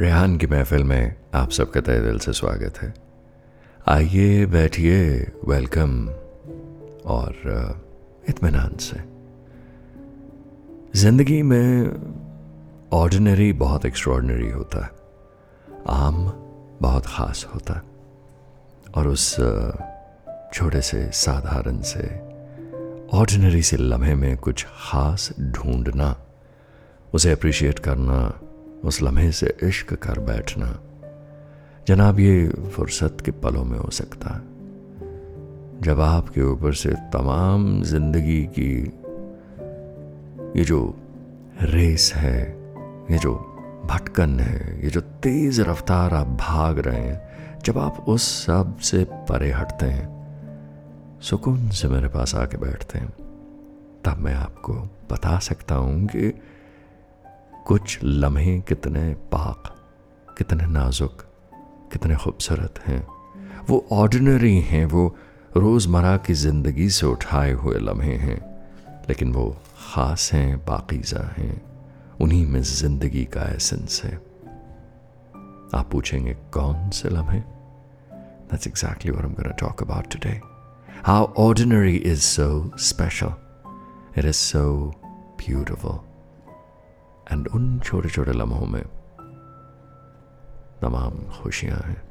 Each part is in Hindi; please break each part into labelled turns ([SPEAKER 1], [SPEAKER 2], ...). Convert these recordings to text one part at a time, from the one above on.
[SPEAKER 1] रेहान की महफिल में आप सबका तय दिल से स्वागत है। आइए, बैठिए वेलकम और इतमान से। ज़िंदगी में ऑर्डिनरी बहुत एक्स्ट्रॉर्डनरी होता है। आम बहुत ख़ास होता है। और उस छोटे से साधारण से ऑर्डिनरी से लम्हे में कुछ ख़ास ढूंढना, उसे अप्रिशिएट करना उस लम्हे से इश्क कर बैठना। जनाब, ये फुर्सत के पलों में हो सकता। है जब आपके ऊपर से तमाम ज़िंदगी की ये जो रेस है, ये जो भटकन है, ये जो तेज रफ्तार आप भाग रहे हैं, जब आप उस सबसे परे हटते हैं, सुकून से मेरे पास आके बैठते हैं, तब मैं आपको बता सकता हूँ कि कुछ लम्हे कितने पाक, कितने नाजुक, कितने खूबसूरत हैं वो ऑर्डिनरी हैं, वो रोज़मर्रा की ज़िंदगी से उठाए हुए लम्हे हैं, लेकिन वो ख़ास हैं, बाकीज़ा हैं उन्हीं में ज़िंदगी का एसेंस है आप पूछेंगे, कौन से लम्हे That's exactly what I'm going to talk about today. How ordinary is so special. It is so beautiful. And उन छोटे छोटे लम्हों में तमाम खुशियाँ हैं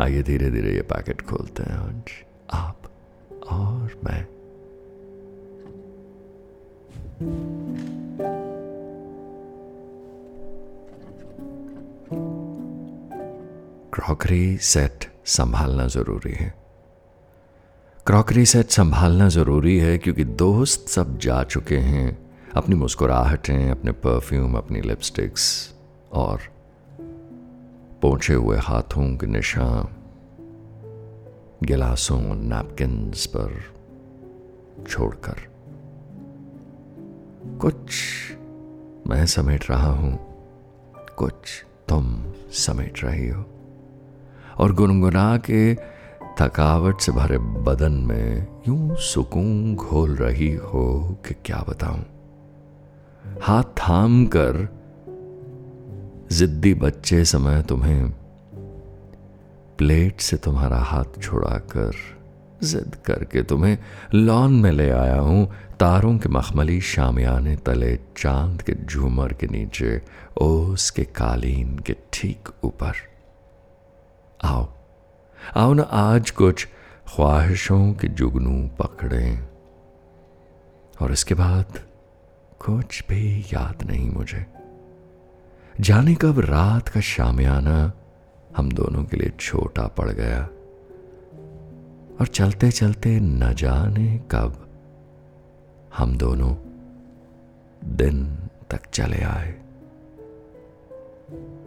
[SPEAKER 1] आइए धीरे धीरे ये पैकेट खोलते हैं आज आप और मैं क्रॉकरी सेट संभालना ज़रूरी है। क्रॉकरी सेट संभालना ज़रूरी है क्योंकि दोस्त सब जा चुके हैं। अपनी मुस्कुराहटें, अपने परफ्यूम अपनी लिपस्टिक्स और पोछे हुए हाथों के निशान, गिलासों नैपकिन्स पर छोड़कर। कुछ मैं समेट रहा हूँ, कुछ तुम समेट रही हो। और गुनगुना के थकावट से भरे बदन में यूँ सुकून घोल रही हो कि क्या बताऊँ। हाथ थाम कर जिद्दी बच्चे समय तुम्हें प्लेट से तुम्हारा हाथ छुड़ाकर जिद करके तुम्हें लॉन में ले आया हूँ। तारों के मखमली शामियाने तले, चाँद के झूमर के नीचे, ओस के कालीन के ठीक ऊपर। आओ आओ ना आज कुछ ख्वाहिशों के जुगनू पकड़ें। और इसके बाद कुछ भी याद नहीं मुझे। जाने कब रात का शामियाना हम दोनों के लिए छोटा पड़ गया। और चलते चलते न जाने कब हम दोनों दिन तक चले आए।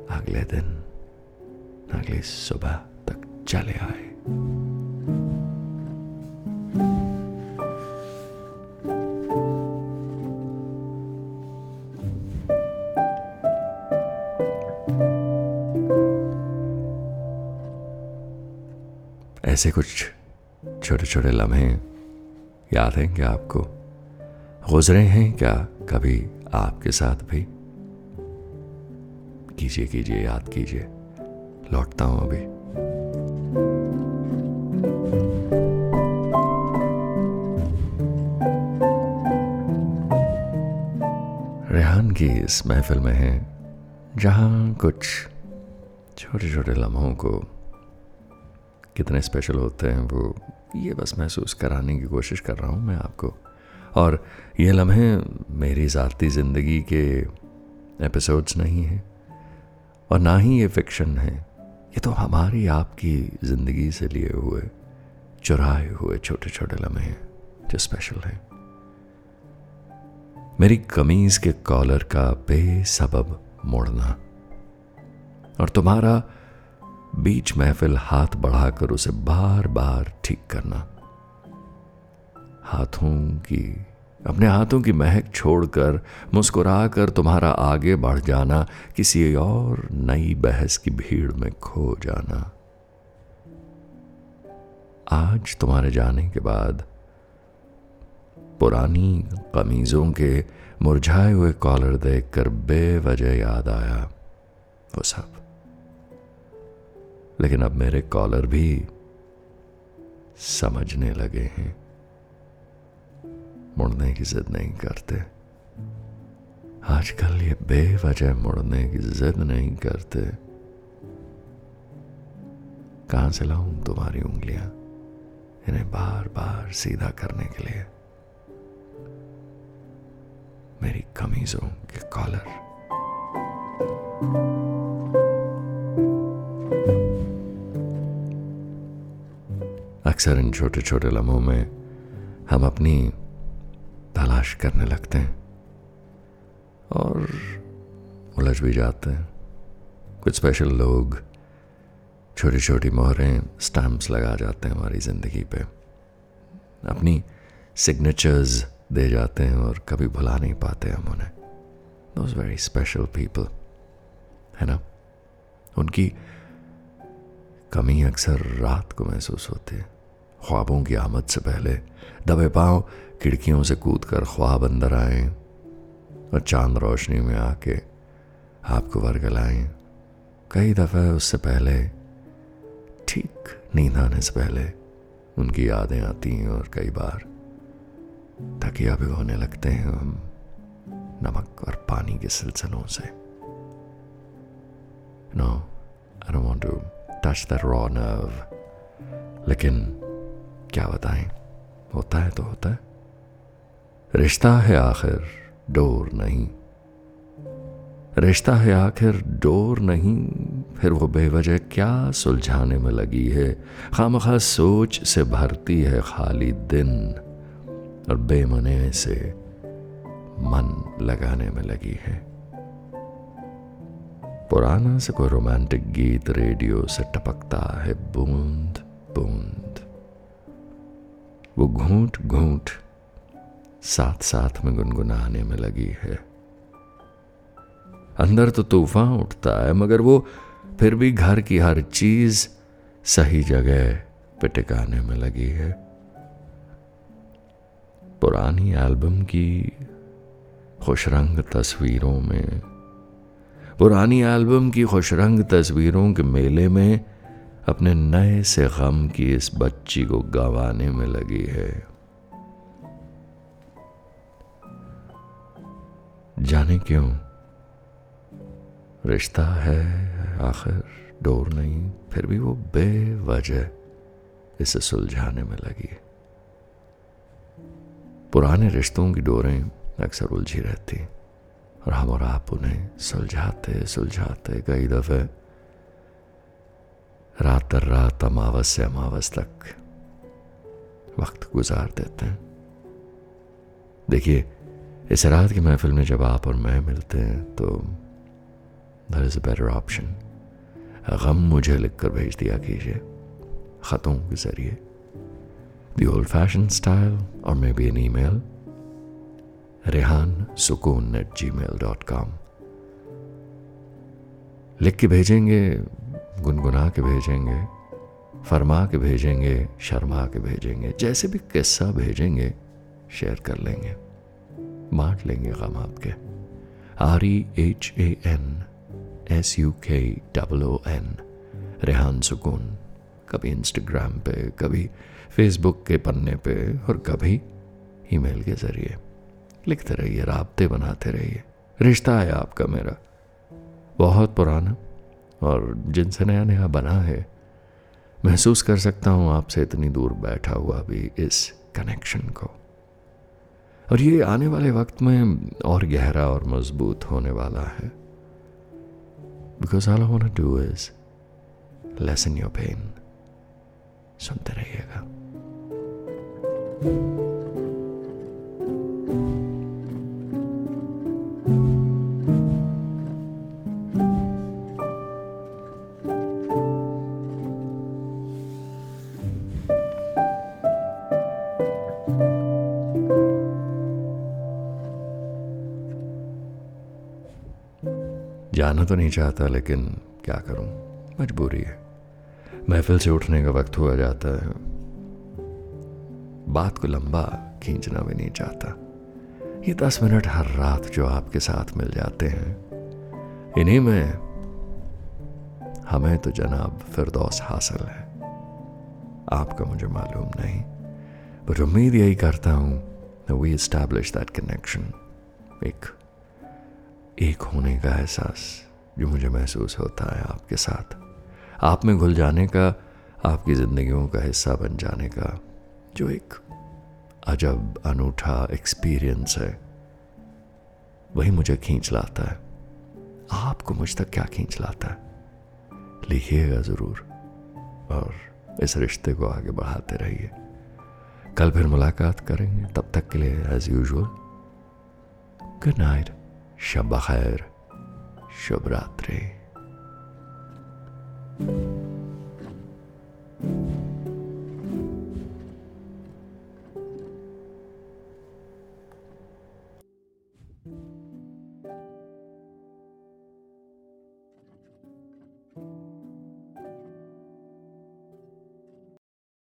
[SPEAKER 1] अगले दिन, अगली सुबह तक चले आए। ऐसे कुछ छोटे छोटे लम्हे याद हैं क्या आपको? गुजरे हैं क्या कभी आपके साथ भी? कीजिए कीजिए, याद कीजिए। लौटता हूँ अभी। रेहान की इस महफिल में है जहाँ कुछ छोटे छोटे लम्हों को कितने स्पेशल होते हैं वो, ये बस महसूस कराने की कोशिश कर रहा हूँ मैं आपको। और ये लम्हे मेरी ज़ाती ज़िंदगी के एपिसोड्स नहीं हैं और ना ही ये फिक्शन है। ये तो हमारी आपकी ज़िंदगी से लिए हुए, चुराए हुए छोटे छोटे लम्हे हैं, जो स्पेशल हैं। मेरी कमीज़ के कॉलर का बेसबब मोड़ना और तुम्हारा बीच महफिल हाथ बढ़ाकर उसे बार बार ठीक करना। हाथों की, अपने हाथों की महक छोड़कर मुस्कुराकर तुम्हारा आगे बढ़ जाना, किसी और नई बहस की भीड़ में खो जाना। आज तुम्हारे जाने के बाद पुरानी कमीजों के मुरझाए हुए कॉलर देखकर बेवजह याद आया वो सब। लेकिन अब मेरे कॉलर भी समझने लगे हैं। मुड़ने की जिद नहीं करते। आजकल ये बेवजह मुड़ने की जिद नहीं करते। कहाँ से लाऊं तुम्हारी उंगलियाँ? इन्हें बार बार सीधा करने के लिए। मेरी कमीजों के कॉलर। अक्सर इन छोटे छोटे लम्हों में हम अपनी तलाश करने लगते हैं। और उलझ भी जाते हैं। कुछ स्पेशल लोग छोटी छोटी मोहरें स्टैम्प्स लगा जाते हैं हमारी ज़िंदगी पे। अपनी सिग्नेचर्स दे जाते हैं और कभी भुला नहीं पाते हम उन्हें। दोज वेरी स्पेशल पीपल है ना? उनकी कमी अक्सर रात को महसूस होती है। ख्वाबों की आमद से पहले दबे पाँव खिड़कियों से कूद कर ख्वाब अंदर आए और चाँद रोशनी में आके आपको वर्गलाएँ। कई दफ़े उससे पहले, ठीक नींद आने से पहले उनकी यादें आती हैं और कई बार तकिया भी होने लगते हैं हम नमक और पानी के सिलसिलों से। No I don't want to touch the raw nerve लेकिन क्या बताएँ? होता है तो होता है। रिश्ता है आखिर, डोर नहीं। रिश्ता है आखिर, डोर नहीं, फिर वो बेवजह क्या सुलझाने में लगी है? खाम खामखा सोच से भरती है खाली दिन, और बेमने से मन लगाने में लगी है। पुराना से कोई रोमांटिक गीत रेडियो से टपकता है बूंद बूंद। वो घूंट घूंट साथ साथ में गुनगुनाने में लगी है। अंदर तो तूफ़ान उठता है, मगर वो फिर भी घर की हर चीज़ सही जगह पे टिकाने में लगी है। पुरानी एल्बम की खुशरंग तस्वीरों में, पुरानी एल्बम की खुशरंग तस्वीरों के मेले में अपने नए से गम की इस बच्ची को गंवाने में लगी है। जाने क्यों? रिश्ता है आखिर, डोर नहीं, फिर भी वो बेवजह इसे सुलझाने में लगी पुराने रिश्तों की डोरें अक्सर उलझी रहती, और हम और आप उन्हें सुलझाते सुलझाते कई दफे रात दर रात अमावस से अमावस तक वक्त गुजार देते हैं देखिए, इस रात की महफिल में जब आप और मैं मिलते हैं तो दर इज़ बेटर ऑप्शन गम मुझे लिखकर भेज दिया कीजिए, ख़तों के ज़रिए। दी ओल्ड फ़ैशन स्टाइल और maybe an email Rehan Sukoon at Gmail dot com लिख के भेजेंगे गुनगुना के भेजेंगे, फरमा के भेजेंगे, शर्मा के भेजेंगे, जैसे भी किस्सा भेजेंगे, शेयर कर लेंगे, बांट लेंगे गम आपके। R E H A N S U K double O N Rehan Sukoon, कभी इंस्टाग्राम पे, कभी फेसबुक के पन्ने पे, और कभी ईमेल के ज़रिए। लिखते रहिए, रबते बनाते रहिए। रिश्ता है आपका मेरा। बहुत पुराना। और जिनसे नया नया बना है, महसूस कर सकता हूँ आपसे इतनी दूर बैठा हुआ भी इस कनेक्शन को। और ये आने वाले वक्त में और गहरा और मज़बूत होने वाला है। Because I do is lessen your pain जाना तो नहीं चाहता, लेकिन क्या करूँ? मजबूरी है। महफिल से उठने का वक्त हुआ जाता है। बात को लंबा खींचना भी नहीं चाहता। ये दस मिनट हर रात जो आपके साथ मिल जाते हैं। इन्हीं में हमें तो जनाब फिरदौस हासिल है। आपका मुझे मालूम नहीं बट उम्मीद यही करता हूँ वी इस्टेब्लिश दैट कनेक्शन एक एक होने का एहसास जो मुझे महसूस होता है आपके साथ। आप में घुल जाने का, आपकी ज़िंदगियों का हिस्सा बन जाने का जो एक अजब, अनूठा एक्सपीरियंस है, वही मुझे खींच लाता है। आपको मुझ तक क्या खींच लाता है? लिखिएगा ज़रूर और इस रिश्ते को आगे बढ़ाते रहिए। कल फिर मुलाकात करेंगे। तब तक के लिए एज यूजल गुड नाइट शब खैर शुभ रात्रि